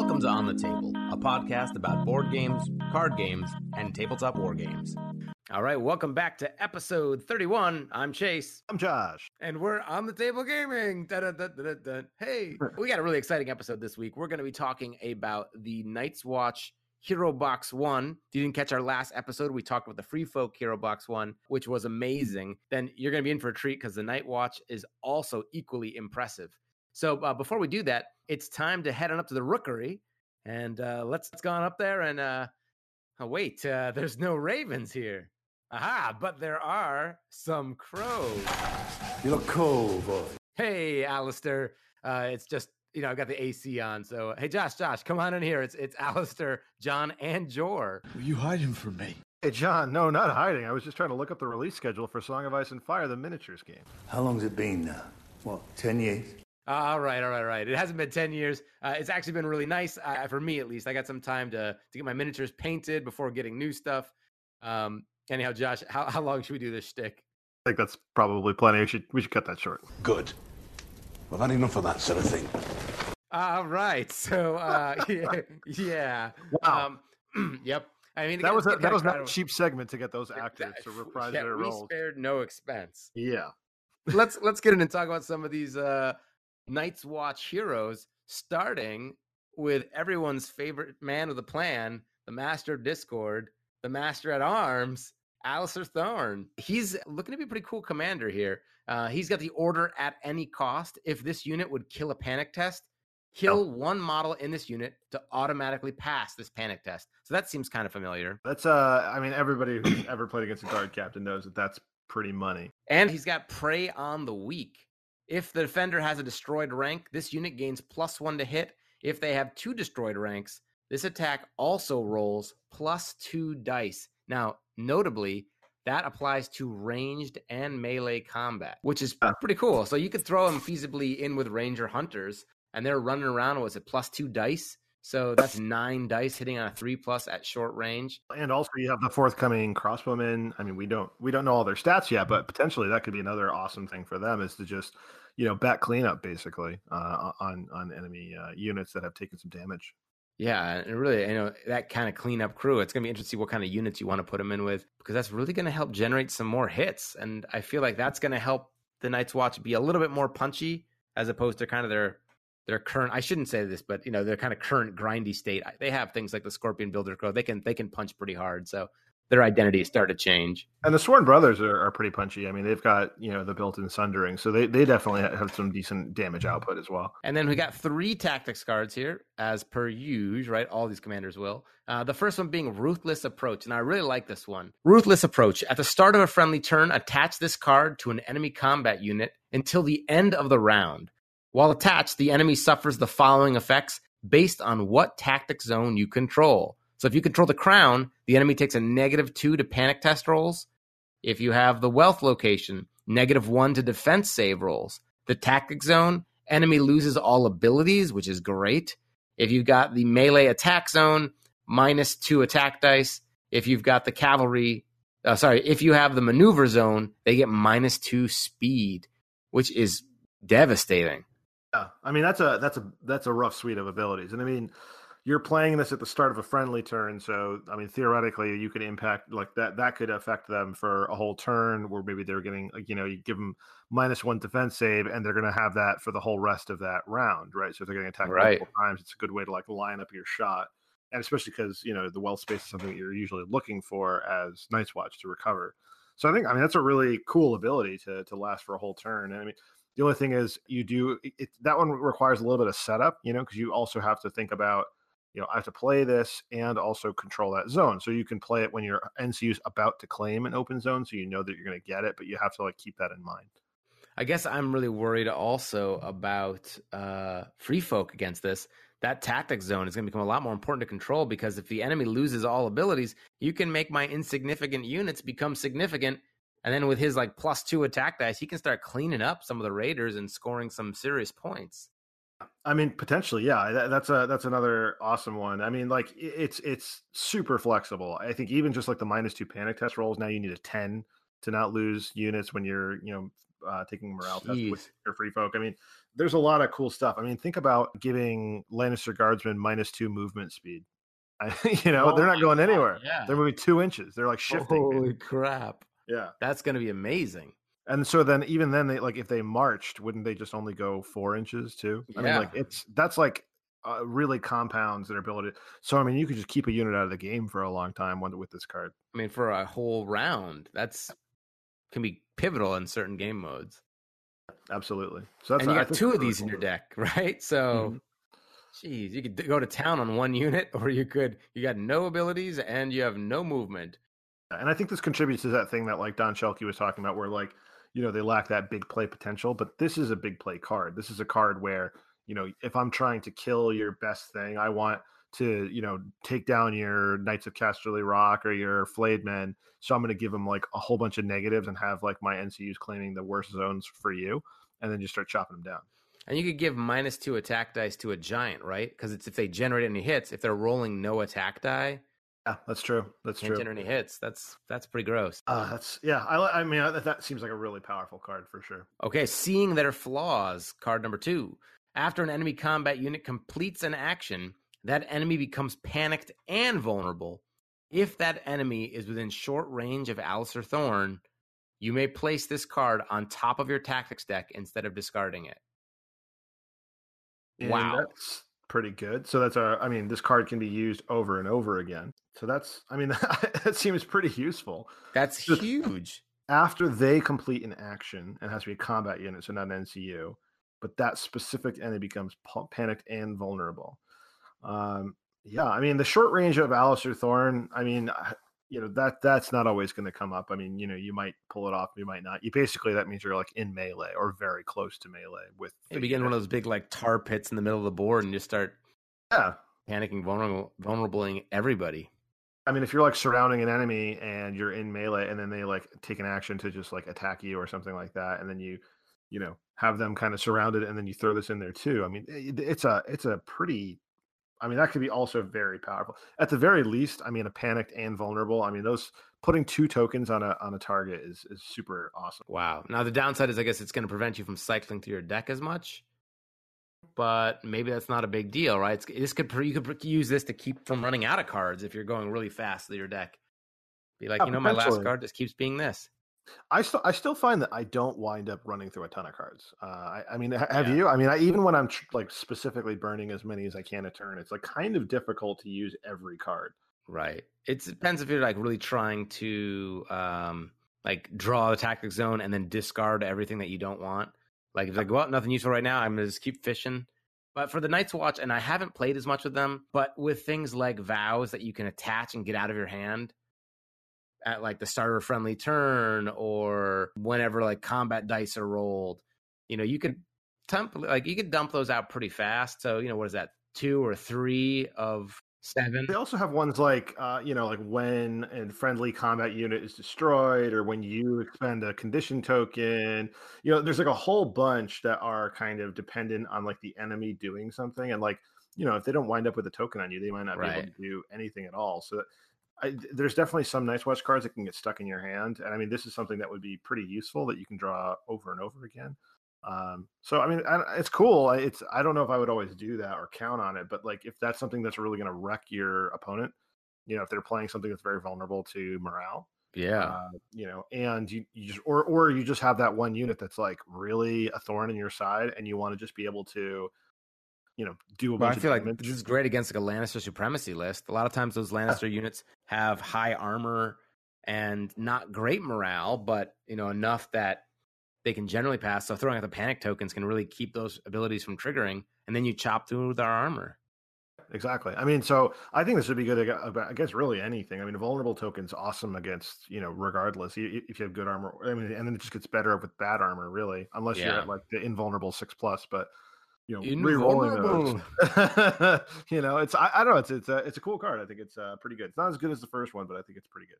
Welcome to On the Table, a podcast about board games, card games, and tabletop war games. All right, welcome back to episode 31. I'm Chase. I'm Josh. And we're on the table gaming. Da-da-da-da-da. Hey, we got a really exciting episode this week. We're going to be talking about the Night's Watch Hero Box One. If you didn't catch our last episode, we talked about the Free Folk Hero Box One, which was amazing. Then you're going to be in for a treat because the Night Watch is also equally impressive. So uh, before we do that, it's time to head on up to the Rookery, and uh, let's let's go on up there and uh, oh, wait. Uh, there's no ravens here. Aha! But there are some crows. You look cool, boy. Hey, Alistair. Uh, it's just you know, I've got the AC on. So, hey, Josh, Josh, come on in here. It's it's Alistair, John, and Jor. Were you hiding from me? Hey, John. No, not hiding. I was just trying to look up the release schedule for Song of Ice and Fire, the miniatures game. How long's it been now? What, 10 years? All right, all right, all right. It hasn't been ten years. Uh, it's actually been really nice uh, for me, at least. I got some time to to get my miniatures painted before getting new stuff. Um, anyhow, Josh, how how long should we do this shtick? I think that's probably plenty. We should we should cut that short. Good. We've had enough of that sort of thing. All right. So, uh, yeah, yeah. Wow. Um, yep. I mean, that was a, that was not a cheap segment to get those actors to reprise yeah, their we spared no expense. Yeah. let's let's get in and talk about some of these uh Night's Watch heroes, starting with everyone's favorite man of the plan, the Master of Discord, the Master at Arms, Alistair Thorne. He's looking to be a pretty cool commander here. Uh, he's got the order at any cost. If this unit would kill a panic test, kill one model in this unit to automatically pass this panic test. So that seems kind of familiar. That's uh. I mean, everybody who's ever played against a guard captain knows that that's pretty money. And he's got Prey on the Weak. If the defender has a destroyed rank, this unit gains plus one to hit. If they have two destroyed ranks, this attack also rolls plus two dice. Now, notably, that applies to ranged and melee combat, which is Ah. pretty cool. So you could throw them feasibly in with ranger hunters, and they're running around with a plus two dice. So that's nine dice hitting on a three plus at short range. And also, you have the forthcoming crossbowmen. I mean, we don't we don't know all their stats yet, but potentially that could be another awesome thing for them is to just you know back cleanup basically uh, on on enemy uh, units that have taken some damage. Yeah, and really, you know, that kind of cleanup crew. It's going to be interesting what kind of units you want to put them in with because that's really going to help generate some more hits. And I feel like that's going to help the Night's Watch be a little bit more punchy as opposed to kind of their their current. I shouldn't say this, but you know, their kind of current grindy state. They have things like the Scorpion Builder Crow. They can they can punch pretty hard. So their identities start to change. And the Sworn Brothers are, are pretty punchy. I mean, they've got you know the built-in sundering, so they they definitely have some decent damage output as well. And then we got three tactics cards here, as per usual, right? All these commanders will. Uh, the first one being Ruthless Approach, and I really like this one. Ruthless Approach. At the start of a friendly turn, attach this card to an enemy combat unit until the end of the round. While attached, the enemy suffers the following effects based on what tactic zone you control. So if you control the crown, the enemy takes a negative two to panic test rolls. If you have the wealth location, negative one to defense save rolls. The tactic zone, enemy loses all abilities, which is great. If you've got the melee attack zone, minus two attack dice. If you've got the cavalry, uh, sorry, if you have the maneuver zone, they get minus two speed, which is devastating. Yeah, I mean that's a that's a that's a rough suite of abilities, and I mean you're playing this at the start of a friendly turn, so I mean theoretically you could impact like that that could affect them for a whole turn, where maybe they're getting like you know you give them minus one defense save, and they're going to have that for the whole rest of that round, right? So if they're getting attacked Right. multiple times, it's a good way to like line up your shot, and especially because you know the well space is something that you're usually looking for as Night's Watch to recover. So I think I mean that's a really cool ability to to last for a whole turn, and I mean. The only thing is, you do it, it- that one requires a little bit of setup, you know, because you also have to think about, you know, I have to play this and also control that zone. So you can play it when your NCU's about to claim an open zone, so you know that you're going to get it, but you have to like keep that in mind. I guess I'm really worried also about uh, free folk against this. That tactic zone is going to become a lot more important to control because if the enemy loses all abilities, you can make my insignificant units become significant. And then with his like plus two attack dice, he can start cleaning up some of the raiders and scoring some serious points. I mean, potentially, yeah. That, that's a that's another awesome one. I mean, like it's it's super flexible. I think even just like the minus two panic test rolls, now you need a ten to not lose units when you're you know uh, taking morale test with your free folk. I mean, there's a lot of cool stuff. I mean, think about giving Lannister guardsmen minus two movement speed. I, you know, Oh they're not going anywhere. yeah. They're moving two inches. They're like shifting. Holy crap. Yeah. That's going to be amazing. And so then even then they like if they marched, wouldn't they just only go four inches too? I mean, like it's that's like uh, really compounds their ability. So I mean, you could just keep a unit out of the game for a long time with this card. I mean, for a whole round, that's can be pivotal in certain game modes. Absolutely. So that's and you I got two of these in your deck, right? So, geez, you could go to town on one unit, or you could you got no abilities and you have no movement. And I think this contributes to that thing that like Don Shelkey was talking about, where like you know they lack that big play potential. But this is a big play card. This is a card where you know if I'm trying to kill your best thing, I want to you know take down your Knights of Casterly Rock or your Flayed Men. So I'm going to give them like a whole bunch of negatives and have like my NCUs claiming the worst zones for you, and then just start chopping them down. And you could give minus two attack dice to a giant, right? Because it's if they generate any hits, if they're rolling no attack die, Yeah, that's true. That's can't true. generate any hits. That's that's pretty gross. Uh, that's yeah. I, I mean that, that seems like a really powerful card for sure. Okay, seeing their flaws, card number two. After an enemy combat unit completes an action, that enemy becomes panicked and vulnerable. If that enemy is within short range of Alistair Thorn, you may place this card on top of your tactics deck instead of discarding it. And Wow. that's pretty good. So that's a. I mean, this card can be used over and over again. So that's. I mean, that seems pretty useful. That's Just- huge. After they complete an action, and it has to be a combat unit, so not an NCU, but that specific enemy becomes panicked and vulnerable. Um, yeah, I mean, the short range of Alistair Thorn. I mean, I- you know that that's not always going to come up. I mean, you know, you might pull it off, you might not. You basically that means you're like in melee or very close to melee with. You begin one of those big like tar pits in the middle of the board and just start Yeah, panicking, vulnerable, vulnerabling everybody. I mean, if you're like surrounding an enemy and you're in melee, and then they like take an action to just like attack you or something like that, and then you, you know, have them kind of surrounded, and then you throw this in there too. I mean, it, it's a it's a pretty. I mean, that could be also very powerful. At the very least, I mean, a panicked and vulnerable. I mean, those putting two tokens on a on a target is is super awesome. Wow. Now the downside is, I guess, it's going to prevent you from cycling through your deck as much. But maybe that's not a big deal, right? It's, this could you could use this to keep from running out of cards if you're going really fast through your deck. Be like, Yeah, you know, my last card just keeps being this. I still I still find that I don't wind up running through a ton of cards. Uh, I, I mean, ha- have Yeah. you? I mean, I, even when I'm tr- like specifically burning as many as I can a turn, it's like kind of difficult to use every card. Right. It depends if you're like really trying to um like draw the tactic zone and then discard everything that you don't want. Like if like, well, nothing useful right now, I'm gonna just keep fishing. But for the Night's Watch, and I haven't played as much with them, but with things like vows that you can attach and get out of your hand at like the starter friendly turn or whenever like combat dice are rolled, you know, you could dump like you could dump those out pretty fast. So, you know, what is that? Two or three of seven? They also have ones like, uh, you know, like when a friendly combat unit is destroyed, or when you expend a condition token. You know, there's like a whole bunch that are kind of dependent on like the enemy doing something, and like, you know, if they don't wind up with a token on you, they might not be able to do anything at all. So. I, there's definitely some Night's Watch cards that can get stuck in your hand, and I mean, this is something that would be pretty useful that you can draw over and over again. Um, so I mean, I, it's cool. I- It's I don't know if I would always do that or count on it, but like if that's something that's really going to wreck your opponent, you know, if they're playing something that's very vulnerable to morale, Yeah. uh, you know, and you, you just or or you just have that one unit that's like really a thorn in your side, and you want to just be able to, you know, do a Well, I bunch of feel like this is great against like a Lannister supremacy list. A lot of times those Lannister units have high armor and not great morale, but you know enough that they can generally pass. So throwing out the panic tokens can really keep those abilities from triggering, and then you chop through their armor. Exactly. I mean, so I think this would be good ag- ag- against really anything. I mean, vulnerable token's awesome against you know, regardless i- i- if you have good armor. I mean, and then it just gets better with bad armor, really, unless you're at like the invulnerable six plus. But you know, re-rolling those, you know, it's I, I don't know, it's it's a it's a cool card. I think it's uh, pretty good. It's not as good as the first one, but I think it's pretty good.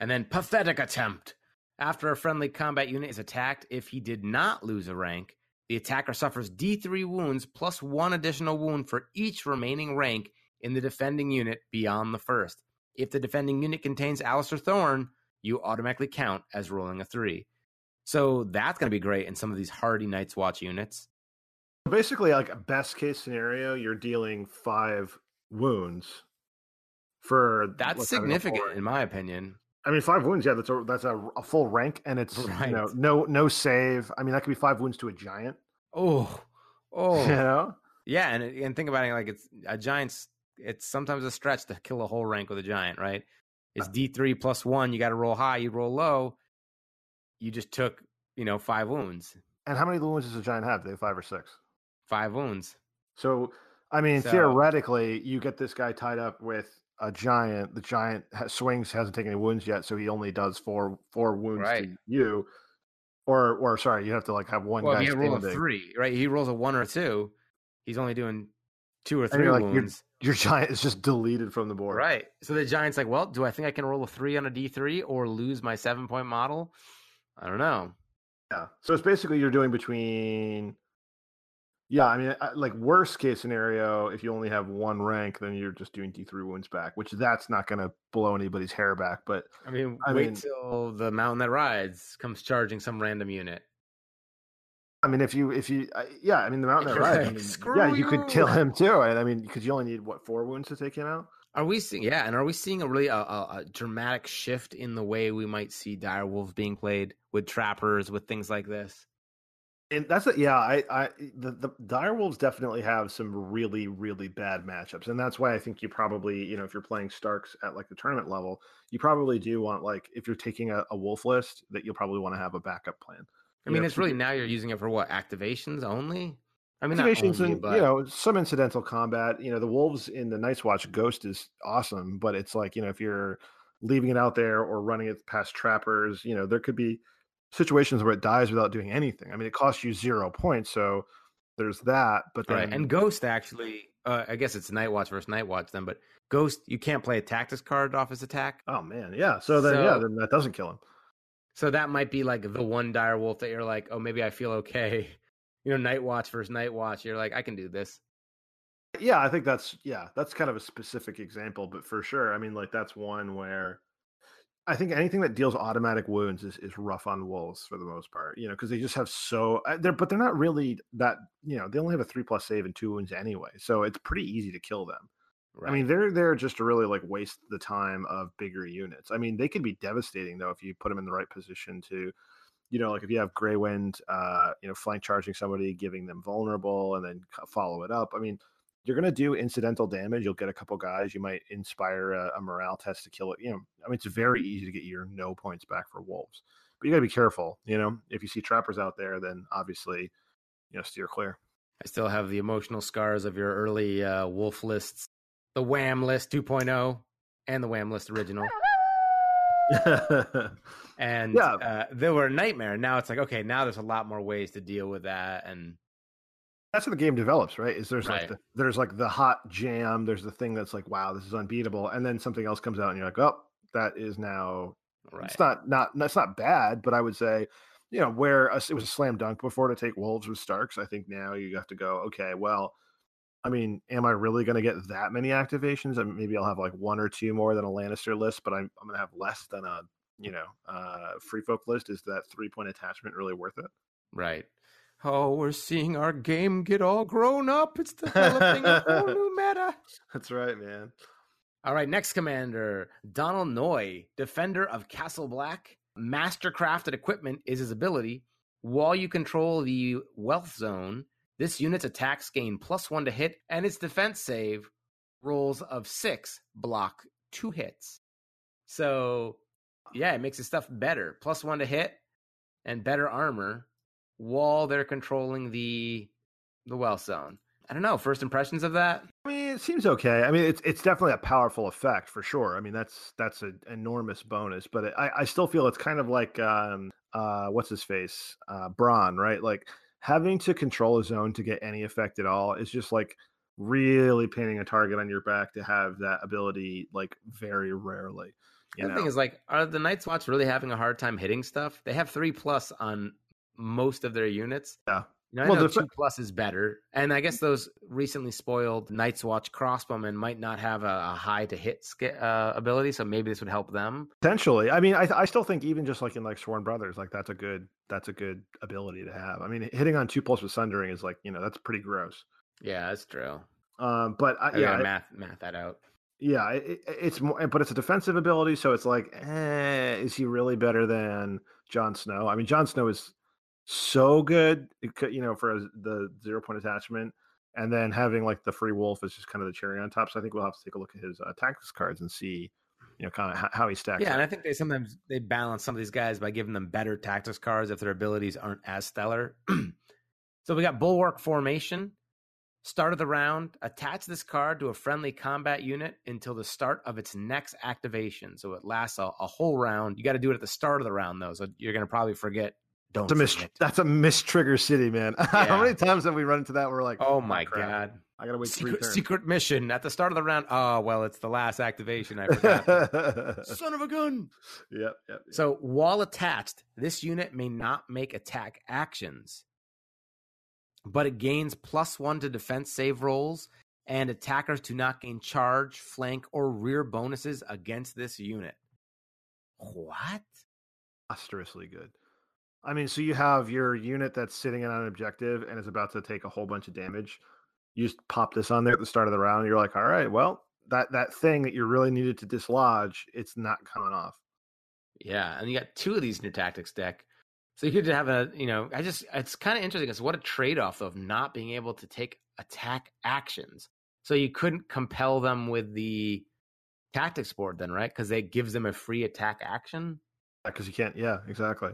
And then pathetic attempt. After a friendly combat unit is attacked, if he did not lose a rank, the attacker suffers D3 wounds plus one additional wound for each remaining rank in the defending unit beyond the first. If the defending unit contains Alistair Thorn, you automatically count as rolling a three. So that's going to be great in some of these hardy Night's Watch units. Basically, like a best case scenario, you're dealing five wounds for That's what's having a full significant, in my opinion. I mean, five wounds. Yeah, that's a that's a, a full rank, and it's Right. you know no no save. I mean, that could be five wounds to a giant. Oh, oh, You know, yeah, and and think about it like it's a giant's. It's sometimes a stretch to kill a whole rank with a giant, right? It's uh, D three plus one. You got to roll high. You roll low. You just took you know five wounds. and how many wounds does a giant have? Do they have five or six? Five wounds. So, I mean, So- theoretically, you get this guy tied up with a giant. The giant ha- swings hasn't taken any wounds yet, so he only does four four wounds Right. to you. Or, or sorry, you have to like have one Well, guy if roll a three, right? He rolls a one or a two. He's only doing two or 3 like, wounds. Your giant is just deleted from the board. Right. So the giant's like, well, do I think I can roll a three on a D three or lose my seven point model? I don't know. Yeah. So it's basically you're doing between. Yeah, I mean, I- like worst case scenario, if you only have one rank, then you're just doing D three wounds back, which that's not going to blow anybody's hair back. But I mean, I wait mean- till the mountain that rides comes charging some random unit. I mean, if you if you uh, yeah, I mean the mountain that You're ride, I mean, "Screw yeah, you could kill him too. And I mean, because you only need what four wounds to take him out. Are we seeing? Yeah, and are we seeing a really a, a, a dramatic shift in the way we might see dire wolves being played with trappers with things like this? And that's it. Yeah, I, I, the the direwolves definitely have some really, really bad matchups, and that's why I think you probably, you know, if you're playing Starks at like the tournament level, you probably do want like if you're taking a, a wolf list, that you'll probably want to have a backup plan. I mean, know, it's really now you're using it for what activations only. I mean, activations only, and but you know some incidental combat. You know, the wolves in the Night's Watch Ghost is awesome, but it's like you know if you're leaving it out there or running it past trappers, you know, there could be situations where it dies without doing anything. I mean, it costs you zero points, so there's that. But then, right. And Ghost actually, uh, I guess it's Night Watch versus Night Watch then, but Ghost, you can't play a tactics card off his attack. oh man, yeah. So then, yeah, then that doesn't kill him. So that might be like the one dire wolf that you're like, oh, maybe I feel okay. You know, Night Watch versus Night Watch. You're like, I can do this. Yeah, I think that's yeah, that's kind of a specific example, but for sure, I mean, like that's one where I think anything that deals automatic wounds is, is rough on wolves for the most part, you know, because they just have so uh, they're but they're not really that you know they only have a three plus save and two wounds anyway, so it's pretty easy to kill them. Right. I mean, they're there just to really like waste the time of bigger units. I mean, they could be devastating though if you put them in the right position to, you know, like if you have Grey Wind, uh, you know, flank charging somebody, giving them vulnerable, and then follow it up. I mean, you're gonna do incidental damage. You'll get a couple guys. You might inspire a, a morale test to kill it. You know, I mean, it's very easy to get your no points back for wolves, but you gotta be careful. You know, if you see trappers out there, then obviously, you know, steer clear. I still have the emotional scars of your early uh, wolf lists, the Wham list 2.0 and the Wham list original. And Yeah. uh, they were a nightmare. Now it's like, okay, now there's a lot more ways to deal with that. And that's how the game develops, right? Is there's Right. like the, there's like the hot jam, there's the thing that's like, wow, this is unbeatable, and then something else comes out, and you're like, oh, that is now right. it's not not that's not bad, but I would say, you know, where a, it was a slam dunk before to take wolves with Starks, I think now you have to go, okay, well, I mean, am I really going to get that many activations? I mean, maybe I'll have like one or two more than a Lannister list, but I'm I'm going to have less than a you know uh free folk list. Is that three point attachment really worth it? Right. Oh, we're seeing our game get all grown up. It's developing a whole new meta. That's right, man. All right, next commander, Donal Noye, defender of Castle Black. Mastercrafted equipment is his ability. While you control the wealth zone, this unit's attacks gain plus one to hit, and its defense save rolls of six block two hits. So, yeah, it makes his stuff better. Plus one to hit and better armor while they're controlling the the well zone. I don't know. First impressions of that? I mean, it seems okay. I mean, it's it's definitely a powerful effect for sure. I mean, that's that's an enormous bonus, but it, I I still feel it's kind of like um uh what's his face uh Bronn, right? Like having to control a zone to get any effect at all is just like really painting a target on your back to have that ability like very rarely. You the know? thing is, like, are the Night's Watch really having a hard time hitting stuff? They have three plus on most of their units. Yeah. You know, I Well, know the two plus is better, and I guess those recently spoiled Night's Watch crossbowmen might not have a, a high to hit uh, ability, so maybe this would help them. Potentially, I mean, I, I still think even just like in like Sworn Brothers, like that's a good that's a good ability to have. I mean, hitting on two plus with Sundering is like you know that's pretty gross. Yeah, that's true. Um, but I, I yeah, gotta math math that out. yeah, it- it's more, but it's a defensive ability, so it's like, eh, is he really better than Jon Snow? I mean, Jon Snow is so good, it could, you know, for the zero point attachment, and then having like the free wolf is just kind of the cherry on top. So I think we'll have to take a look at his uh, tactics cards and see, you know, kind of how, how he stacks. Yeah, up. and I think they sometimes they balance some of these guys by giving them better tactics cards if their abilities aren't as stellar. so we got bulwark formation. Start of the round, attach this card to a friendly combat unit until the start of its next activation. So it lasts a, a whole round. You got to do it at the start of the round, though. So you're going to probably forget. Don't That's a mis- that's a mistrigger city, man. Yeah. How many times have we run into that? Where we're like, oh, oh my crap, god! I gotta wait three Secret, turns. secret mission at the start of the round. Oh well, it's the last activation. I forgot. Son of a gun! yep, yep. yep. So while attached, this unit may not make attack actions, but it gains plus one to defense save rolls, and attackers do not gain charge, flank, or rear bonuses against this unit. What? monstrously good. I mean, so you have your unit that's sitting on an objective and is about to take a whole bunch of damage. You just pop this on there at the start of the round. You're like, all right, well, that that thing that you really needed to dislodge, it's not coming off. Yeah, and you got two of these your tactics deck. So you could have a, you know, I just, it's kind of interesting. It's what a trade off of not being able to take attack actions. So you couldn't compel them with the tactics board then, right? Because it gives them a free attack action. Because you can't, yeah, exactly.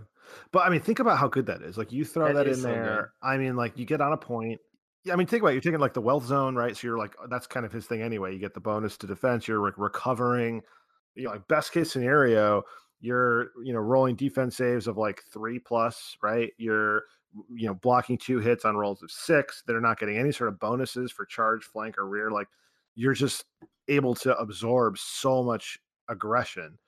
But I mean, think about how good that is. Like you throw That that, in so good. there. I mean, like you get on a point. Yeah, I mean, think about it. You're taking like the wealth zone, right? So you're like, uh, that's kind of his thing anyway. You get the bonus to defense. You're like recovering. You know, like best case scenario, you're you know rolling defense saves of like three plus, right? You're you know blocking two hits on rolls of six. They're not getting any sort of bonuses for charge, flank, or rear. Like you're just able to absorb so much aggression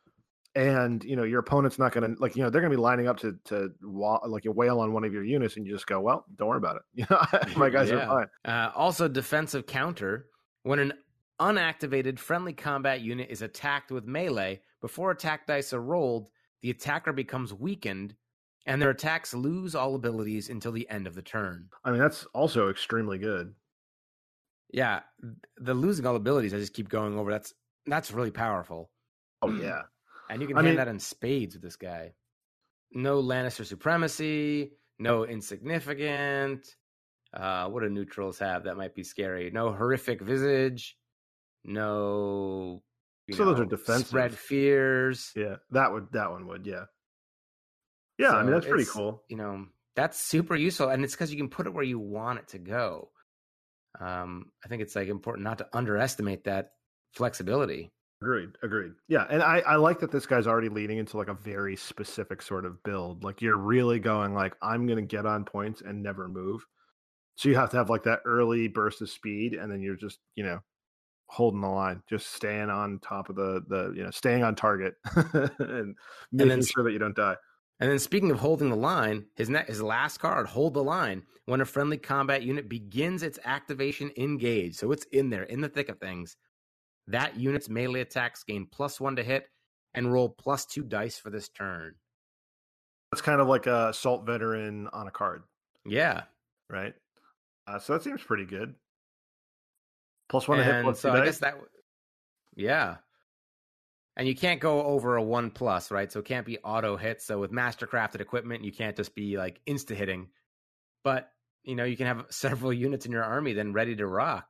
and you know your opponent's not going to like you know they're going to be lining up to to wa- like you wail on one of your units and you just go well don't worry about it you know my guys Yeah. are fine Uh, also, defensive counter. When an unactivated friendly combat unit is attacked with melee, before attack dice are rolled, the attacker becomes weakened, and their attacks lose all abilities until the end of the turn. i mean that's also extremely good Yeah, the losing all abilities. I just keep going over. That's that's really powerful, oh yeah and you can I mean- that in spades with this guy. No Lannister supremacy. No insignificant. Uh, what do neutrals have that might be scary? No horrific visage. No. So those are know, defensive. Spread fears. yeah that would that one would yeah yeah i mean that's pretty cool You know, that's super useful, and it's because you can put it where you want it to go. Um, I think it's like important not to underestimate that flexibility. Agreed agreed yeah and i i like that this guy's already leading into like a very specific sort of build like you're really going like i'm gonna get on points and never move so you have to have like that early burst of speed and then you're just you know holding the line just staying on top of the the you know staying on target and making then sure that you don't die And then speaking of holding the line, his ne- his last card, hold the line, when a friendly combat unit begins its activation engage. So it's in there, in the thick of things. That unit's melee attacks gain plus one to hit and roll plus two dice for this turn. That's kind of like a assault veteran on a card Yeah. right uh, so that seems pretty good plus one to hit and plus so two I dice. guess that, yeah. And you can't go over a one plus, right? So it can't be auto hit. So with mastercrafted equipment, you can't just be like insta hitting. But you know, you can have several units in your army then ready to rock.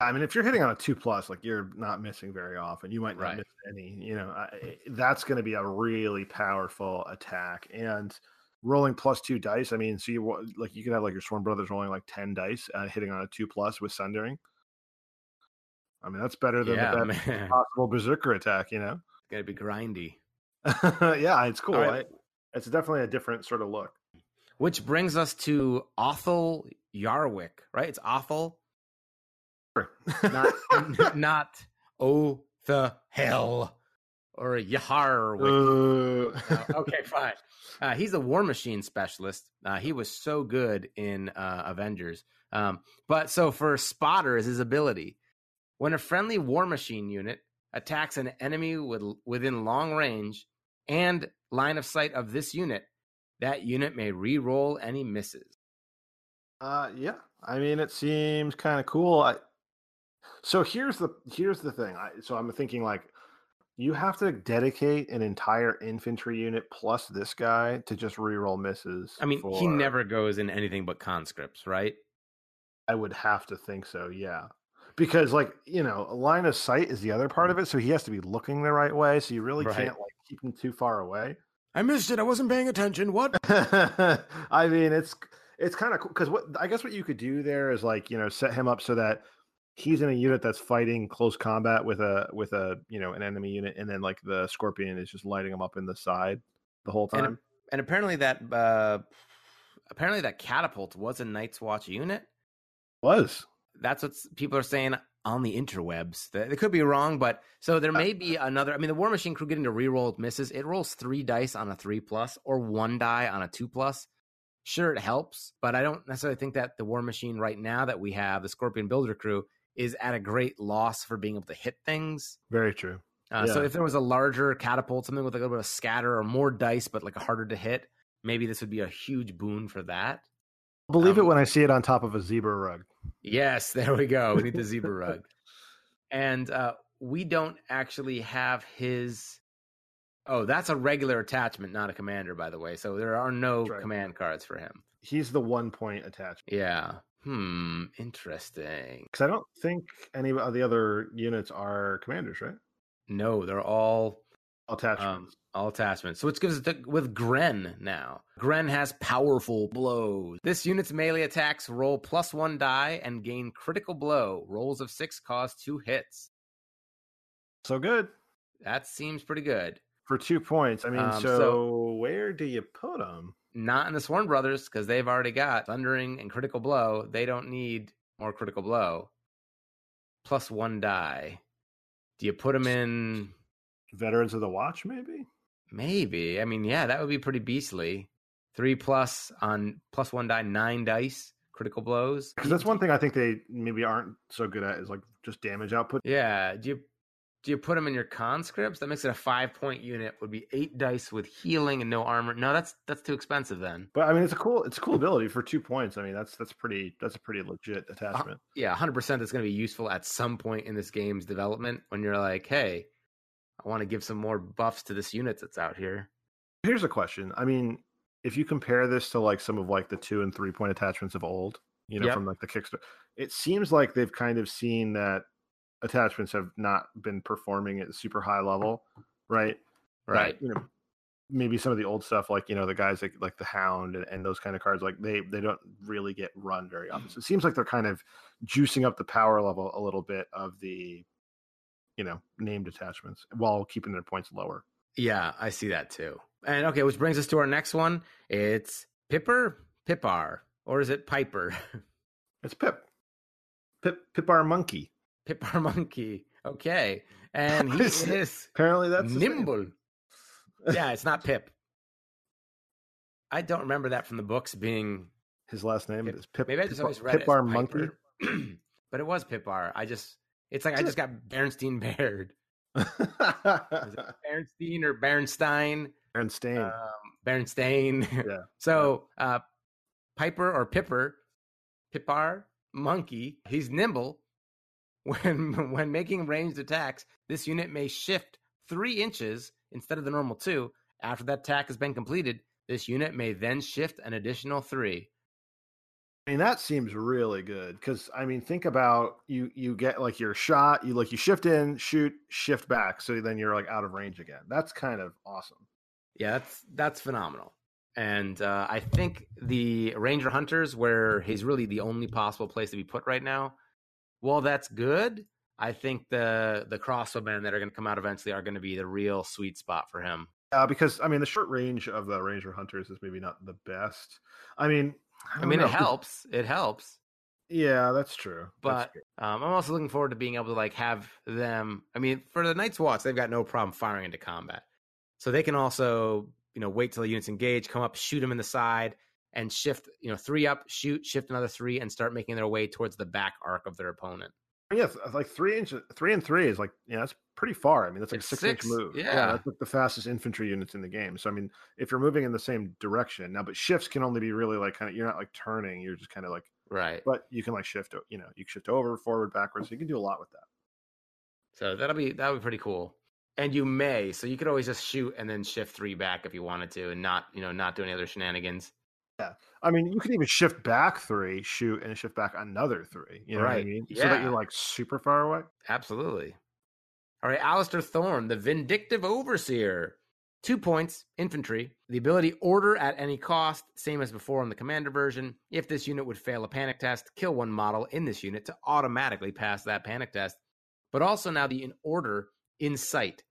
I mean, if you're hitting on a two plus, like you're not missing very often. You might not Right. miss any. You know, I, that's going to be a really powerful attack. And rolling plus two dice. I mean, so you like you could have like your Sworn Brothers rolling like ten dice, uh, hitting on a two plus with Sundering. I mean, that's better than Yeah, the best possible Berserker attack. You know. Gonna be grindy. yeah, it's cool. Right. I- it's definitely a different sort of look. Which brings us to Othell Yarwyck, right? It's Othell, not not oh the hell or Yahar. Uh, okay, fine. Uh, he's a War Machine specialist. Uh, he was so good in uh, Avengers. Um, but so for Spotter is his ability. When a friendly War Machine unit attacks an enemy with, within long range and line of sight of this unit, that unit may re-roll any misses. Uh, yeah. I mean, it seems kind of cool. I, so here's the here's the thing. I, so I'm thinking like you have to dedicate an entire infantry unit plus this guy to just reroll misses. I mean, he never goes in anything but conscripts, right? I would have to think so. Yeah. Because like you know, line of sight is the other part of it, so he has to be looking the right way. So you really Right. can't like keep him too far away. I missed it. I wasn't paying attention. What? I mean, it's it's kind of cool because what I guess what you could do there is like you know set him up so that he's in a unit that's fighting close combat with a with a you know an enemy unit, and then like the scorpion is just lighting him up in the side the whole time. and apparently that uh, apparently that catapult was a Night's Watch unit. Was That's what people are saying on the interwebs. They could be wrong, but so there may be another. I mean, the War Machine crew getting to reroll misses. It rolls three dice on a three plus or one die on a two plus. Sure, it helps, but I don't necessarily think that the War Machine right now that we have, the Scorpion Builder crew, is at a great loss for being able to hit things. very true. Uh, So if there was a larger catapult, something with like a little bit of scatter or more dice, but like harder to hit, maybe this would be a huge boon for that. Believe it Um, when I see it on top of a zebra rug. Yes, there we go. We need the zebra rug. And uh, we don't actually have his. Oh, that's a regular attachment, not a commander, by the way. So there are no right. command cards for him. He's the one point attachment Yeah. Hmm. Interesting. because I don't think any of the other units are commanders, right? No, they're all Attachments. Um, all attachments. So which gives it with Grenn now. Grenn has powerful blows. This unit's melee attacks roll plus one die and gain critical blow. Rolls of six cause two hits. so good That seems pretty good. for two points. I mean, Um, so, so- where do you put him? Not in the Sworn Brothers because they've already got Sundering and critical blow. They don't need more critical blow. Plus one die. Do you put them in? Veterans of the Watch, maybe. Maybe. I mean, yeah, that would be pretty beastly. Three plus on plus one die, nine dice, critical blows. Because that's one thing I think they maybe aren't so good at is like just damage output. Yeah. Do you do you put them in your conscripts? That makes it a five point unit. Would be eight dice with healing and no armor. No, that's that's too expensive then. But I mean, it's a cool, it's a cool ability for two points. I mean, that's that's pretty, that's a pretty legit attachment. Yeah, hundred percent. That's going to be useful at some point in this game's development when you're like, hey, I want to give some more buffs to this unit that's out here. Here's a question. I mean, if you compare this to like some of like the two and three point attachments of old, you know, Yep. from like the Kickstarter, it seems like they've kind of seen that attachments have not been performing at a super high level, right? That, Right. you know, maybe some of the old stuff, like you know, the guys like like the Hound and, and those kind of cards, like they they don't really get run very often. So it seems like they're kind of juicing up the power level a little bit of the, you know, named attachments while keeping their points lower. Yeah, I see that too. And okay, which brings us to our next one. It's Pipper, Pipar, or is it Piper? It's Pip. Pip Pipar Monkey. Pipar Monkey. Okay, and he Is Apparently that's nimble. yeah, it's not Pip. I don't remember that from the books being. His last name Pip- is Pip. Maybe I just Pipar- always read as Monkey. But it was Pipar. I just. It's like I just got Bernstein Baird. Is it Bernstein or Bernstein? Aaron Stain. um, Bernstein. Yeah, so uh, Piper or Pipper, Pipar, monkey. He's nimble. When when making ranged attacks, this unit may shift three inches instead of the normal two. After that attack has been completed, this unit may then shift an additional three. I mean that seems really good because I mean think about you you get like your shot you like you shift in shoot shift back so then you're like out of range again. That's kind of awesome. Yeah, that's that's phenomenal. And uh, I think the Ranger Hunters, where he's really the only possible place to be put right now, while that's good, I think the the crossbowmen that are going to come out eventually are going to be the real sweet spot for him. Uh, because I mean the short range of the Ranger Hunters is maybe not the best. I mean I don't mean, know, it helps. It helps. Yeah, that's true. That's But true. um, I'm also looking forward to being able to like have them. I mean, for the Night's Watch, they've got no problem firing into combat, so they can also you know wait till the units engage, come up, shoot them in the side, and shift you know three up, shoot, shift another three, and start making their way towards the back arc of their opponent. yeah, uh, like three inches, three and three is like yeah, that's pretty far. I mean, that's like It's six, six, inch move. yeah. that's like the fastest infantry units in the game. So I mean, if you're moving in the same direction now, but shifts can only be really like kind of you're not like turning. You're just kind of like, Right. but you can like shift. You know, you can shift over, forward, backwards. So you can do a lot with that. So that'll be that'll be pretty cool. And you may, so you could always just shoot and then shift three back if you wanted to, and not you know not do any other shenanigans. I mean, you can even shift back three, shoot, and shift back another three. You know what I Right, mean? So that you're like super far away. Absolutely. All right, Alistair Thorne, the Vindictive Overseer. Two points, infantry. The ability order at any cost, same as before on the commander version. If this unit would fail a panic test, kill one model in this unit to automatically pass that panic test. But also now the in order in sight.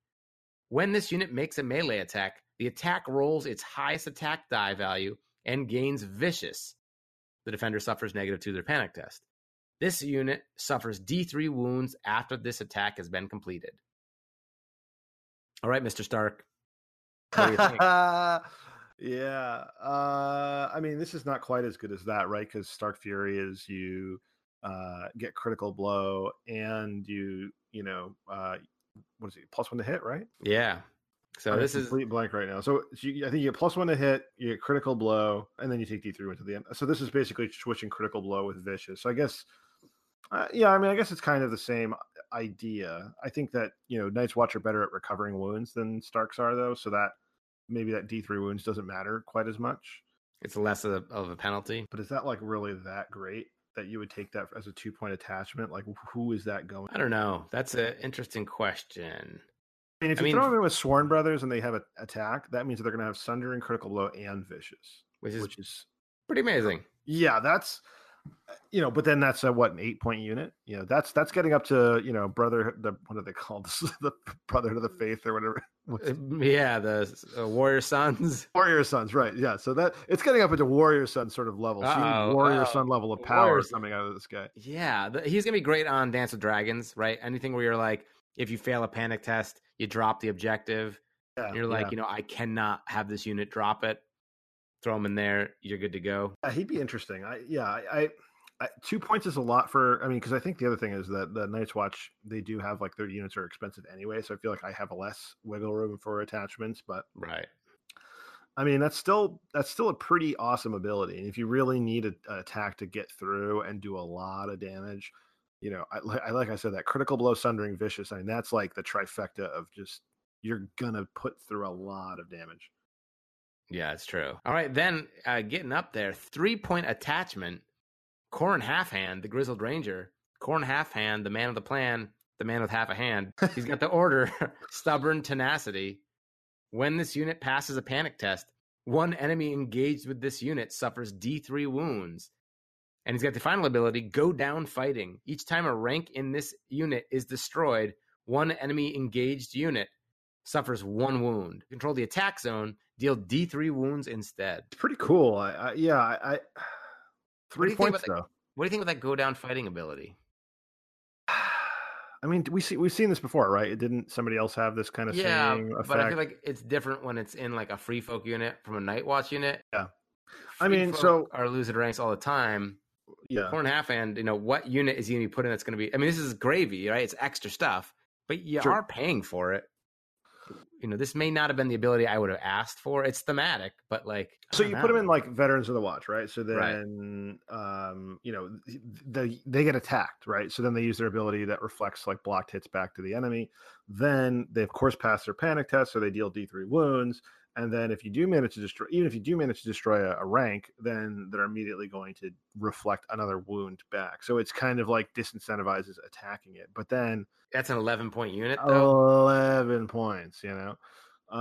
When this unit makes a melee attack, the attack rolls its highest attack die value and gains vicious. The defender suffers negative to their panic test. This unit suffers D3 wounds after this attack has been completed. All right, Mr. Stark. What do you think? yeah. Uh, I mean, this is not quite as good as that, right? Because Stark Fury is you uh, get critical blow and you, you know, uh, what is it? Plus one to hit, right? Yeah. So I'm this is complete blank right now. So, so you, I think you get plus one to hit, you get critical blow, and then you take D three into the end. So this is basically switching critical blow with vicious. So I guess, uh, yeah, I mean, I guess it's kind of the same idea. I think that you know Night's Watch are better at recovering wounds than Starks are, though. So that maybe that D three wounds doesn't matter quite as much. it's less of a, of a penalty. But is that like really that great that you would take that as a two point attachment? Like, who is that going? I don't know. That's an interesting question. I mean, if I you mean- throw them in with Sworn Brothers and they have an attack, that means they're going to have Sundering, Critical Blow, and Vicious, Which is which is pretty amazing. Yeah, that's you know, but then that's a what an eight point unit. You know, that's that's getting up to you know brother the what are they called the brother to the faith or whatever Uh, Yeah, the uh, Warrior Sons. warrior sons right yeah so that it's getting up into warrior son sort of level so you need Uh-oh, warrior uh-oh. son level of power son. coming out of this guy Yeah, the, he's gonna be great on Dance with Dragons, right? Anything where you're like, if you fail a panic test, you drop the objective. yeah You're like, yeah. you know, I cannot have this unit drop it. Throw him in there. You're good to go. Yeah, he'd be interesting. I yeah, I, I, I two points is a lot for. I mean, because I think the other thing is that the Night's Watch they do have like their units are expensive anyway, so I feel like I have a less wiggle room for attachments. But Right. I mean, that's still that's still a pretty awesome ability. And if you really need a, an attack to get through and do a lot of damage, you know, I, I like I said that critical blow, sundering, vicious. I mean, that's like the trifecta of just you're gonna put through a lot of damage. Yeah, it's true. All right, then uh, getting up there, three point attachment. Qhorin Halfhand, the Grizzled Ranger. Qhorin Halfhand, the man of the plan, the man with half a hand. He's got the order stubborn tenacity. When this unit passes a panic test, one enemy engaged with this unit suffers D3 wounds. And he's got the final ability go down fighting. Each time a rank in this unit is destroyed, one enemy engaged unit suffers one wound. Control the attack zone, deal D3 wounds instead. It's pretty cool. I, I yeah, I, I three do you think points though. What do you think about that go down fighting ability? I mean, we see we've seen this before, right? It didn't somebody else have this kind of Yeah, same effect? but I feel like it's different when it's in like a free folk unit from a night watch unit. Yeah. I mean, so- are losing ranks all the time. Yeah, Qhorin Halfhand you know what unit is he going to be put in that's going to be? I mean, this is gravy, right? It's extra stuff, but you Sure. are paying for it. You know, this may not have been the ability I would have asked for. It's thematic, but like, so you put them in like veterans of the watch, right? So Right. then, um, you know, th- they they get attacked, right? So then they use their ability that reflects like blocked hits back to the enemy. Then they of course pass their panic test, so they deal D three wounds. And then if you do manage to destroy, even if you do manage to destroy a, a rank, then they're immediately going to reflect another wound back. So it's kind of like disincentivizes attacking it. But then that's an eleven point unit though. eleven points, you know.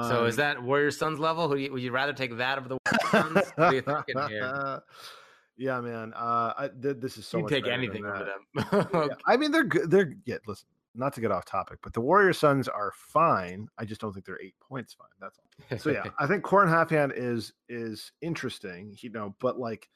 so is Um, that Warrior Sons level? Do you, would you rather take that over the Warrior what are you thinking here? Yeah, man. Uh, I, th- this is so you much take anything over that. them. Yeah, I mean, they're good. They're yeah. Listen, not to get off topic, but the Warrior Sons are fine. I just don't think they're eight points fine. That's all. So yeah, I think Qhorin Halfhand is is interesting. You know, but like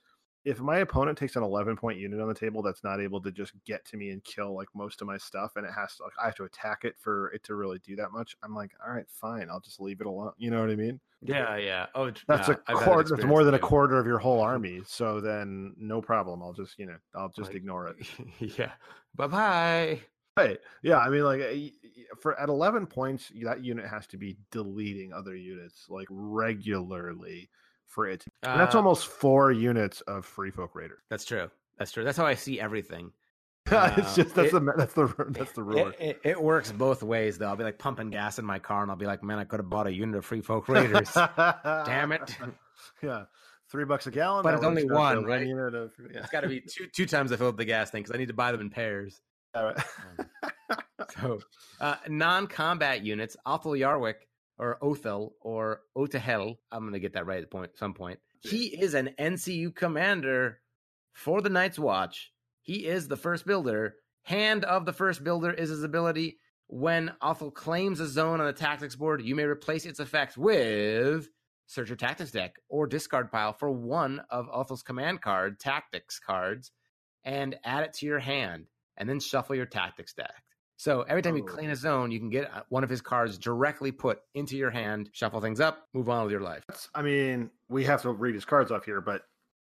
if my opponent takes an 11 point unit on the table that's not able to just get to me and kill like most of my stuff and it has to like i have to attack it for it to really do that much i'm like all right fine i'll just leave it alone you know what i mean Yeah, yeah. Oh, that's a I've had that quarter that's more than a quarter of your whole army so then no problem i'll just you know i'll just Like- ignore it yeah. Bye bye. Right. Yeah. I mean, like y- for at 11 points, that unit has to be deleting other units like regularly for it. to- and that's Uh, almost four units of Free Folk Raider. That's true. That's true. That's how I see everything. it's Uh, just that's it- the that's the that's the rule. It, it, it works both ways though. I'll be like pumping gas in my car, and I'll be like, "Man, I could have bought a unit of Free Folk Raiders." Damn it! yeah, three bucks a gallon. But it's only one, right? unit of- yeah. It's got to be two two times I fill up the gas tank because I need to buy them in pairs. All right. So, uh, non-combat units, Othell Yarwyck or Othell or Otahel. I'm gonna get that right at point some point. He is an NCU commander for the Night's Watch. He is the first builder. Hand of the first builder is his ability. When Othell claims a zone on the tactics board, you may replace its effects with search your tactics deck or discard pile for one of Othell's command card tactics cards and add it to your hand and then shuffle your tactics deck. So every time you Oh. clean a zone, you can get uh, one of his cards directly put into your hand, shuffle things up, move on with your life. I mean, we have to read his cards off here, but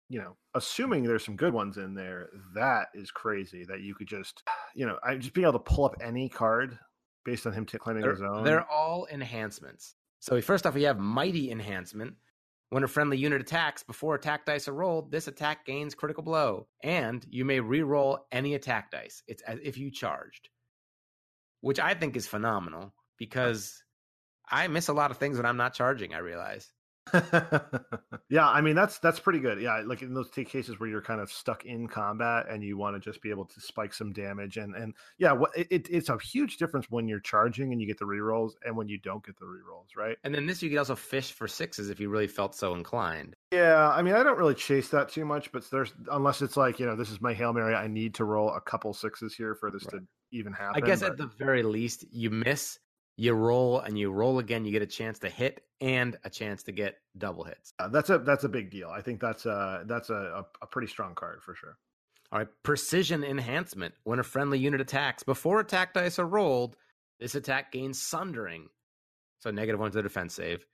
you know, assuming there's some good ones in there, that is crazy. That you could just, you know, I just being able to pull up any card based on him t- claiming They're, his own. they're all enhancements. So first off, we have Mighty Enhancement. When a friendly unit attacks before attack dice are rolled, this attack gains critical blow, and you may re-roll any attack dice. It's as if you charged, which I think is phenomenal because I miss a lot of things when I'm not charging. I realize. yeah, I mean that's that's pretty good. Yeah, like in those cases where you're kind of stuck in combat and you want to just be able to spike some damage and and yeah, what it, it, it's a huge difference when you're charging and you get the rerolls and when you don't get the rerolls, right? And then this you could also fish for sixes if you really felt so inclined. Yeah, I mean I don't really chase that too much, but there's unless it's like you know this is my hail mary, I need to roll a couple sixes here for this to even happen. I guess but- at the very least, you miss, you roll, and you roll again. You get a chance to hit and a chance to get double hits. Yeah, that's a that's a big deal. I think that's a that's a, a, a pretty strong card for sure. All right, precision enhancement. When a friendly unit attacks before attack dice are rolled, this attack gains sundering, so negative one to the defense save,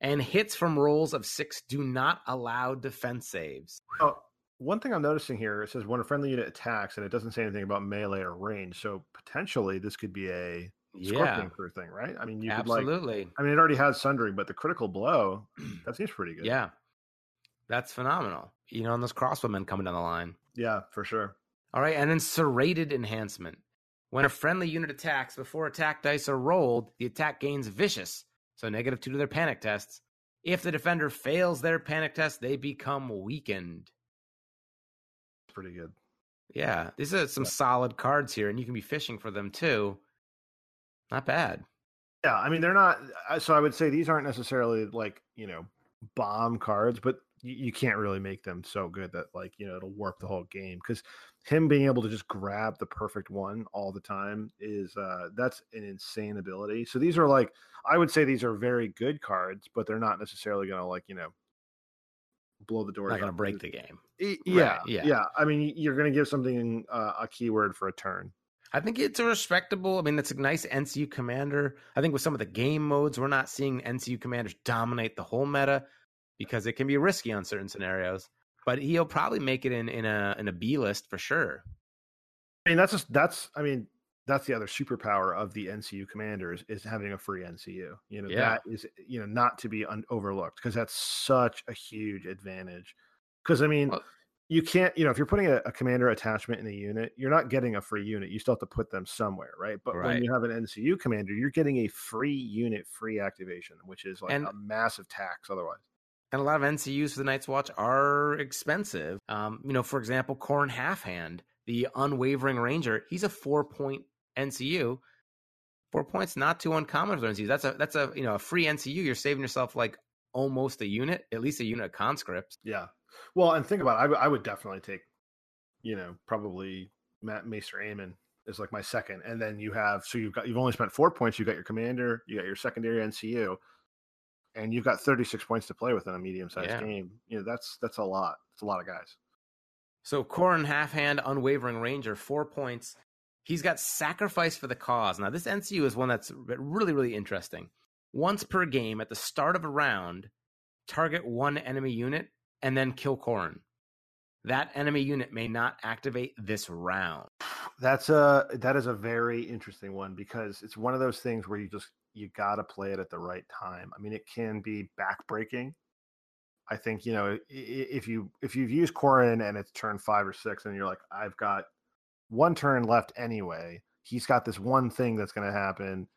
and hits from rolls of six do not allow defense saves. Oh, one thing I'm noticing here it says when a friendly unit attacks, and it doesn't say anything about melee or range. So potentially this could be a Yeah, scorpion crew thing, right? I mean, you could like. absolutely. I mean, it already has sundering, but the critical blow that seems pretty good. yeah, that's phenomenal. You know, and those crossbowmen coming down the line. yeah, for sure. All right, and then serrated enhancement. When a friendly unit attacks before attack dice are rolled, the attack gains vicious, so negative two to their panic tests. If the defender fails their panic test, they become weakened. Pretty good. Yeah, these are some solid cards here, and you can be fishing for them too. Not bad. Yeah, I mean they're not. So I would say these aren't necessarily like you know bomb cards, but you, you can't really make them so good that like you know it'll warp the whole game. Because him being able to just grab the perfect one all the time is uh that's an insane ability. So these are like I would say these are very good cards, but they're not necessarily going to like you know blow the door. Not going to break the game. Yeah, yeah. yeah. I mean, you're going to give something uh, a keyword for a turn. I think it's a respectable. I mean, it's a nice NCU commander. I think with some of the game modes, we're not seeing NCU commanders dominate the whole meta because it can be risky on certain scenarios. But he'll probably make it in in a in a B list for sure. I mean, that's just that's. I mean, that's the other superpower of the NCU commanders is having a free NCU. You know, Yeah. that is you know not to be un- overlooked because that's such a huge advantage. Because I mean, Well- you can't. You know, if you're putting a, a commander attachment in a unit, you're not getting a free unit. You still have to put them somewhere, right? But Right. when you have an NCU commander, you're getting a free unit, free activation, which is like And- a massive tax otherwise. And a lot of NCUs for the Night's Watch are expensive. Um, you know, for example, Qhorin Halfhand, the unwavering ranger, he's a four point NCU. Four points not too uncommon for NCUs. That's a that's a you know a free NCU. You're saving yourself like almost a unit, at least a unit of conscripts. Yeah. Well, and think about it. I, w- I would definitely take, you know, probably Matt Maester Aemon is like my second, and then you have so you've got you've only spent four points. You got your commander, you got your secondary NCU, and you've got thirty six points to play with in a medium sized Yeah. game. You know, that's that's a lot. It's a lot of guys. So Qhorin Halfhand, unwavering ranger, four points. He's got sacrifice for the cause. Now this NCU is one that's really really interesting. Once per game, at the start of a round, target one enemy unit and then kill Qhorin. That enemy unit may not activate this round. That's a that is a very interesting one because it's one of those things where you just you got to play it at the right time. I mean, it can be backbreaking. I think you know if you if you've used Qhorin and it's turn five or six, and you're like, I've got one turn left anyway. He's got this one thing that's going to happen,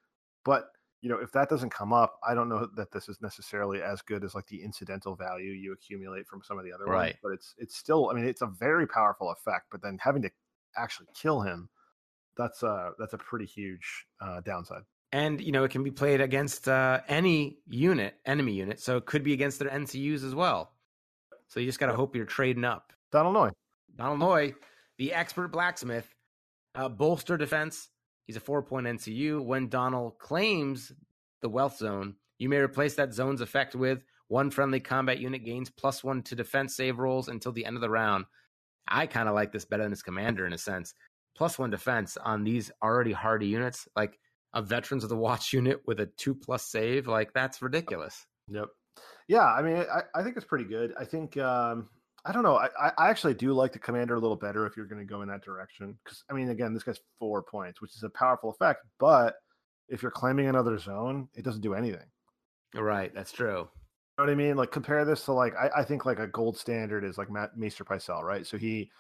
but you know, if that doesn't come up, I don't know that this is necessarily as good as like the incidental value you accumulate from some of the other right. ones. But it's it's still, I mean, it's a very powerful effect. But then having to actually kill him, that's a that's a pretty huge uh, downside. And you know, it can be played against uh, any unit, enemy unit. So it could be against their NCUs as well. So you just got to hope you're trading up. Donal Noye, Donal Noye, the expert blacksmith, uh, bolster defense He's a four point NCU. When Donal claims the wealth zone, you may replace that zone's effect with one friendly combat unit gains plus one to defense save rolls until the end of the round. I kind of like this better than his commander in a sense. Plus one defense on these already hardy units, like a Veterans of the Watch unit with a two plus save. Like that's ridiculous. Yep. Yeah, I mean, I, I think it's pretty good. I think um, I don't know. I, I actually do like the commander a little better if you're going to go in that direction. Because I mean, again, this guy's four points, which is a powerful effect. But if you're claiming another zone, it doesn't do anything. Right. That's true. You know what I mean? Like compare this to like I, I think like a gold standard is like Matt Maester Pycelle, right? So he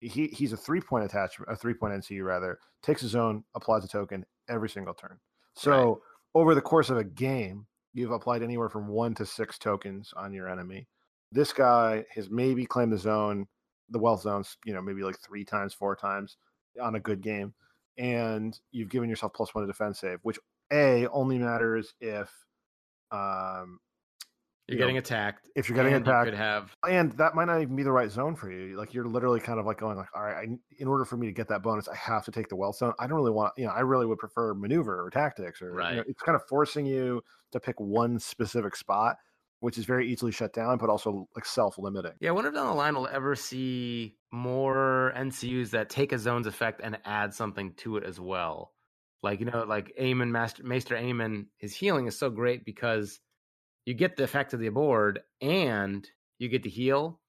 he he's a three point attachment, a three point NCU rather, takes a zone, applies a token every single turn. So right. over the course of a game, you've applied anywhere from one to six tokens on your enemy this guy has maybe claimed the zone, the wealth zones, you know, maybe like three times, four times on a good game, and you've given yourself plus one to defense save, which a only matters if um you're you getting know, attacked. If you're getting attacked, you could have, and that might not even be the right zone for you. Like you're literally kind of like going like, all right, I, in order for me to get that bonus, I have to take the wealth zone. I don't really want, you know, I really would prefer maneuver or tactics, or right. You know, it's kind of forcing you to pick one specific spot which is very easily shut down, but also like self limiting. Yeah, I wonder if down the line we'll ever see more NCUs that take a zone's effect and add something to it as well. Like, you know, like Aemon, Master, Maester Aemon, his healing is so great because you get the effect of the board and you get to heal.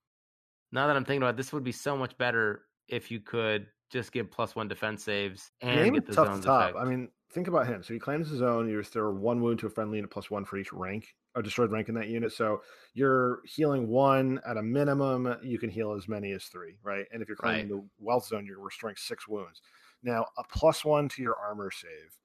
Now that I'm thinking about it, this would be so much better if you could just give plus one defense saves and get the tough zone's top. effect. I mean, think about him. So he claims his own. You restore one wound to a friendly unit plus one for each rank a destroyed rank in that unit. So you're healing one at a minimum. You can heal as many as three, right? And if you're claiming right. the wealth zone, you're restoring six wounds. Now a plus one to your armor save.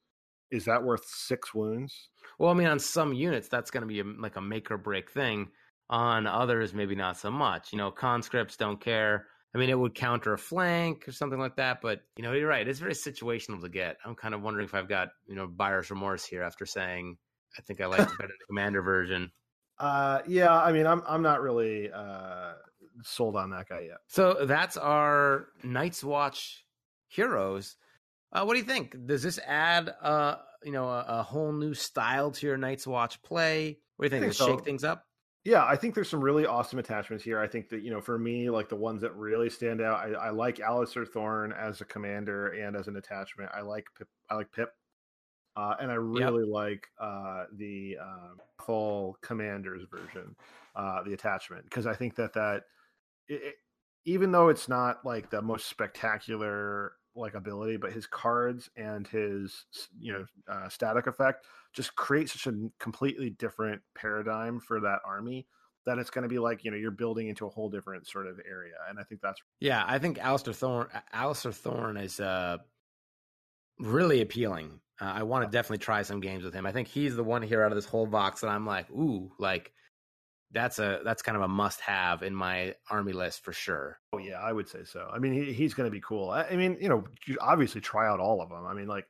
Is that worth six wounds? Well, I mean, on some units, that's going to be a, like a make or break thing. On others, maybe not so much. You know, conscripts don't care. I mean, it would counter a flank or something like that. But you know, you're right. It's very situational to get. I'm kind of wondering if I've got you know buyer's remorse here after saying I think I like the better the commander version. Uh, yeah. I mean, I'm I'm not really uh sold on that guy yet. So that's our Night's Watch heroes. Uh, what do you think? Does this add uh you know a, a whole new style to your Night's Watch play? What do you think? think Does so. shake things up? Yeah, I think there's some really awesome attachments here. I think that, you know, for me, like the ones that really stand out, I, I like Alliser Thorne as a commander and as an attachment. I like Pip, I like Pip. Uh, and I really yep. like uh, the uh, full commanders version, uh, the attachment, because I think that that it, even though it's not like the most spectacular like ability, but his cards and his you know uh, static effect just create such a completely different paradigm for that army that it's going to be like you know you're building into a whole different sort of area, and I think that's yeah. I think Alliser Thorne, Alliser Thorne is uh, really appealing. Uh, I want to definitely try some games with him. I think he's the one here out of this whole box that I'm like, ooh, like that's a that's kind of a must have in my army list for sure. Oh yeah, I would say so. I mean, he, he's going to be cool. I, I, mean, you know, you obviously try out all of them. I mean, like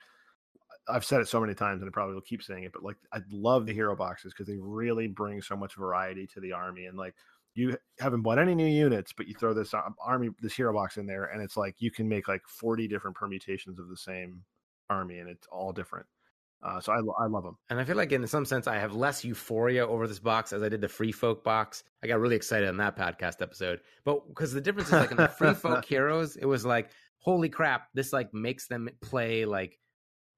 I've said it so many times, and I probably will keep saying it, but like I love the hero boxes because they really bring so much variety to the army. And like you haven't bought any new units, but you throw this army, this hero box in there, and it's like you can make like forty different permutations of the same army, and it's all different. Uh, so I, I love them. And I feel like in some sense I have less euphoria over this box as I did the Free Folk box. I got really excited on that podcast episode. But because the difference is like in the Free Folk Heroes, it was like, holy crap, this like makes them play like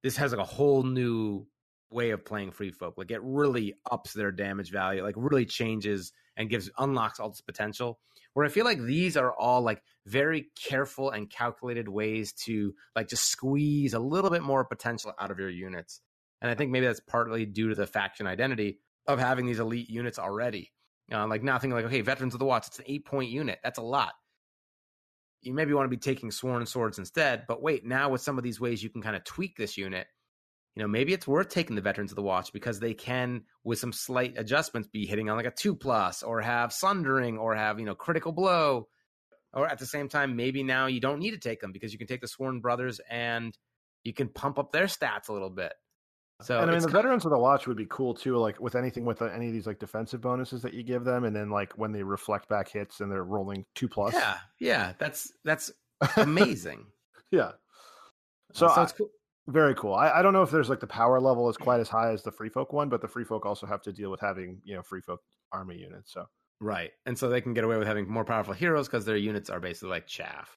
this has like a whole new way of playing Free Folk. Like it really ups their damage value, like really changes and gives unlocks all this potential. Where I feel like these are all like very careful and calculated ways to like just squeeze a little bit more potential out of your units. And I think maybe that's partly due to the faction identity of having these elite units already. Uh, like now thinking like, okay, Veterans of the Watch, it's an eight point unit. That's a lot. You maybe want to be taking Sworn Swords instead, but wait, now with some of these ways you can kind of tweak this unit, you know, maybe it's worth taking the Veterans of the Watch because they can, with some slight adjustments, be hitting on like a two plus or have Sundering or have, you know, critical blow. Or at the same time, maybe now you don't need to take them because you can take the Sworn Brothers and you can pump up their stats a little bit. So and I mean, the veterans of the watch would be cool too. Like with anything with uh, any of these like defensive bonuses that you give them, and then like when they reflect back hits and they're rolling two plus. Yeah, yeah, that's that's amazing. yeah. So, so it's cool. very cool. I, I don't know if there's like the power level is quite as high as the free folk one, but the free folk also have to deal with having you know free folk army units. So Right. And so they can get away with having more powerful heroes because their units are basically like chaff.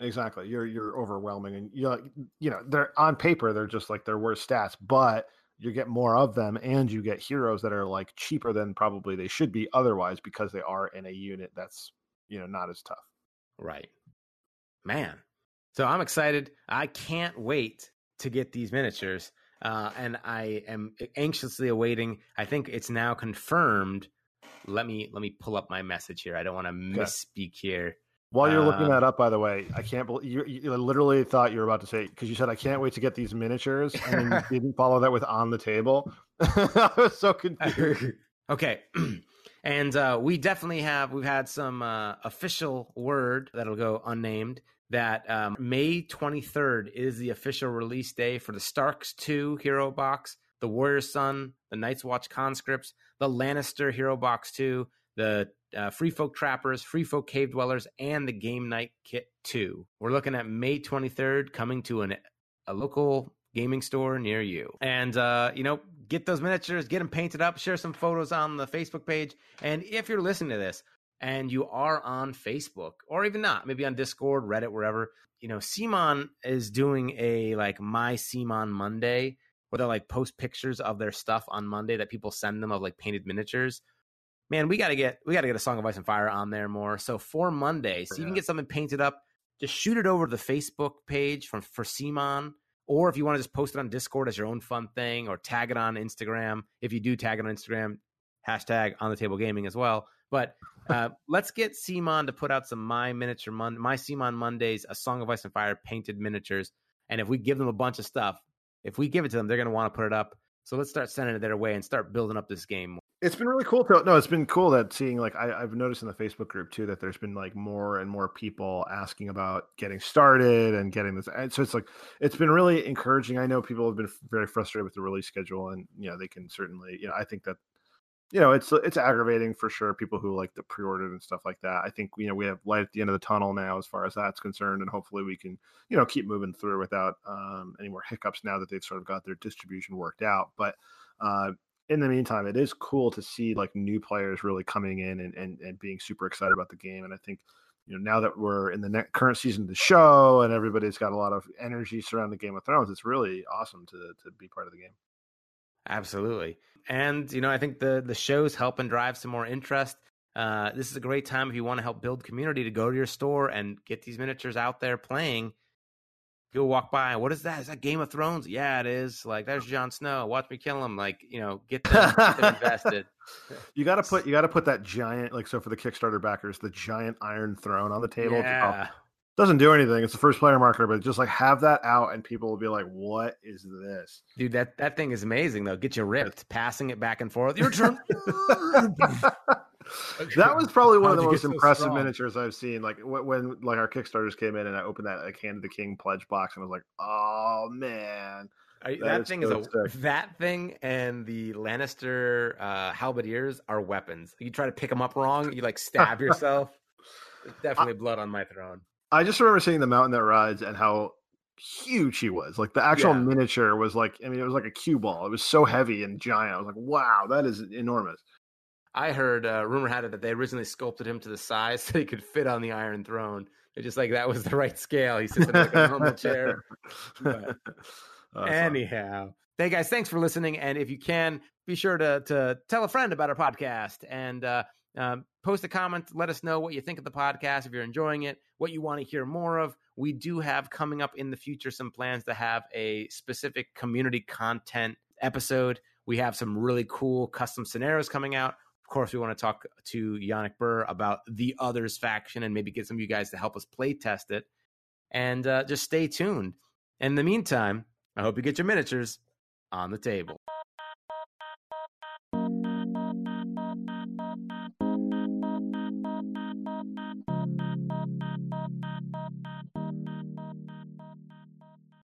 Exactly, you're you're overwhelming, and you know you know they're on paper they're just like their worst stats, but you get more of them, and you get heroes that are like cheaper than probably they should be otherwise because they are in a unit that's you know not as tough. Right. Man. So I'm excited. I can't wait to get these miniatures. Uh, and I am anxiously awaiting. I think it's now confirmed. Let me let me pull up my message here. I don't want to misspeak here. While you're looking Uh, that up, by the way, I can't believe you, you literally thought you were about to say because you said I can't wait to get these miniatures, and then you didn't follow that with on the table. I was so confused. okay. and uh, we definitely have we've had some uh, official word that'll go unnamed that um, May 23rd is the official release day for the Starks 2 Hero Box, the Warrior's Son, the Night's Watch Conscripts, the Lannister Hero Box 2, the uh, Free Folk Trappers, Free Folk Cave Dwellers, and the Game Night Kit 2. We're looking at May 23rd coming to an, a local gaming store near you. And, uh, you know, get those miniatures, get them painted up, share some photos on the Facebook page. And if you're listening to this and you are on Facebook or even not, maybe on Discord, Reddit, wherever, you know, CMON is doing a like My CMON Monday where they'll like post pictures of their stuff on Monday that people send them of like painted miniatures. Man, we gotta get we gotta get a Song of Ice and Fire on there more. So for Monday, so you can get something painted up, just shoot it over to the Facebook page from for CMON. Or if you want to just post it on Discord as your own fun thing, or tag it on Instagram. If you do tag it on Instagram, hashtag on the table gaming as well. But uh, let's get CMON to put out some my miniature mon- my CMON Mondays, a Song of Ice and Fire painted miniatures. And if we give them a bunch of stuff, if we give it to them, they're going to want to put it up. So let's start sending it their way and start building up this game. It's been really cool to no, it's been cool that seeing like I, I've noticed in the Facebook group too that there's been like more and more people asking about getting started and getting this. And so it's like it's been really encouraging. I know people have been very frustrated with the release schedule, and you know they can certainly you know I think that you know it's it's aggravating for sure. People who like the pre-ordered and stuff like that. I think you know we have light at the end of the tunnel now as far as that's concerned, and hopefully we can you know keep moving through without um, any more hiccups now that they've sort of got their distribution worked out. But uh, in the meantime, it is cool to see like new players really coming in and, and, and being super excited about the game. And I think, you know, now that we're in the current season of the show and everybody's got a lot of energy surrounding Game of Thrones, it's really awesome to, to be part of the game. Absolutely. And, you know, I think the, the shows help and drive some more interest. Uh, this is a great time if you want to help build community to go to your store and get these miniatures out there playing. Go walk by. And what is that? Is that Game of Thrones? Yeah, it is. Like, there's Jon Snow. Watch me kill him. Like, you know, get them, get them invested. You got to put you got to put that giant like so for the Kickstarter backers, the giant Iron Throne on the table. top. Oh, yeah. Doesn't do anything. It's the first player marker, but just like have that out, and people will be like, "What is this?" Dude, that, that thing is amazing, though. Get you ripped, passing it back and forth. Your turn. that was probably one of How'd the most get so impressive miniatures I've seen. Like when, like our Kickstarters came in and I opened that like Hand of the King pledge box and I was like, oh man. That that is thing is so a sick. that thing and the Lannister uh, halberdiers are weapons. You try to pick them up wrong, you like stab yourself. There's definitely blood on my throne. I just remember seeing the mountain that rides and how huge he was. Like the actual Yeah. miniature was like, I mean, it was like a cue ball. It was so heavy and giant. I was like, wow, that is enormous. I heard uh, rumor had it that they originally sculpted him to the size so he could fit on the Iron Throne. They're just like that was the right scale. He sits in like a normal chair. But that's Anyhow, hey guys, thanks for listening. And if you can, be sure to to tell a friend about our podcast and uh, um, post a comment. Let us know what you think of the podcast. If you're enjoying it, what you want to hear more of. We do have coming up in the future some plans to have a specific community content episode. We have some really cool custom scenarios coming out. Of course, we want to talk to Yannick Burr about the Others faction and maybe get some of you guys to help us play test it. And uh, just stay tuned. In the meantime, I hope you get your miniatures on the table.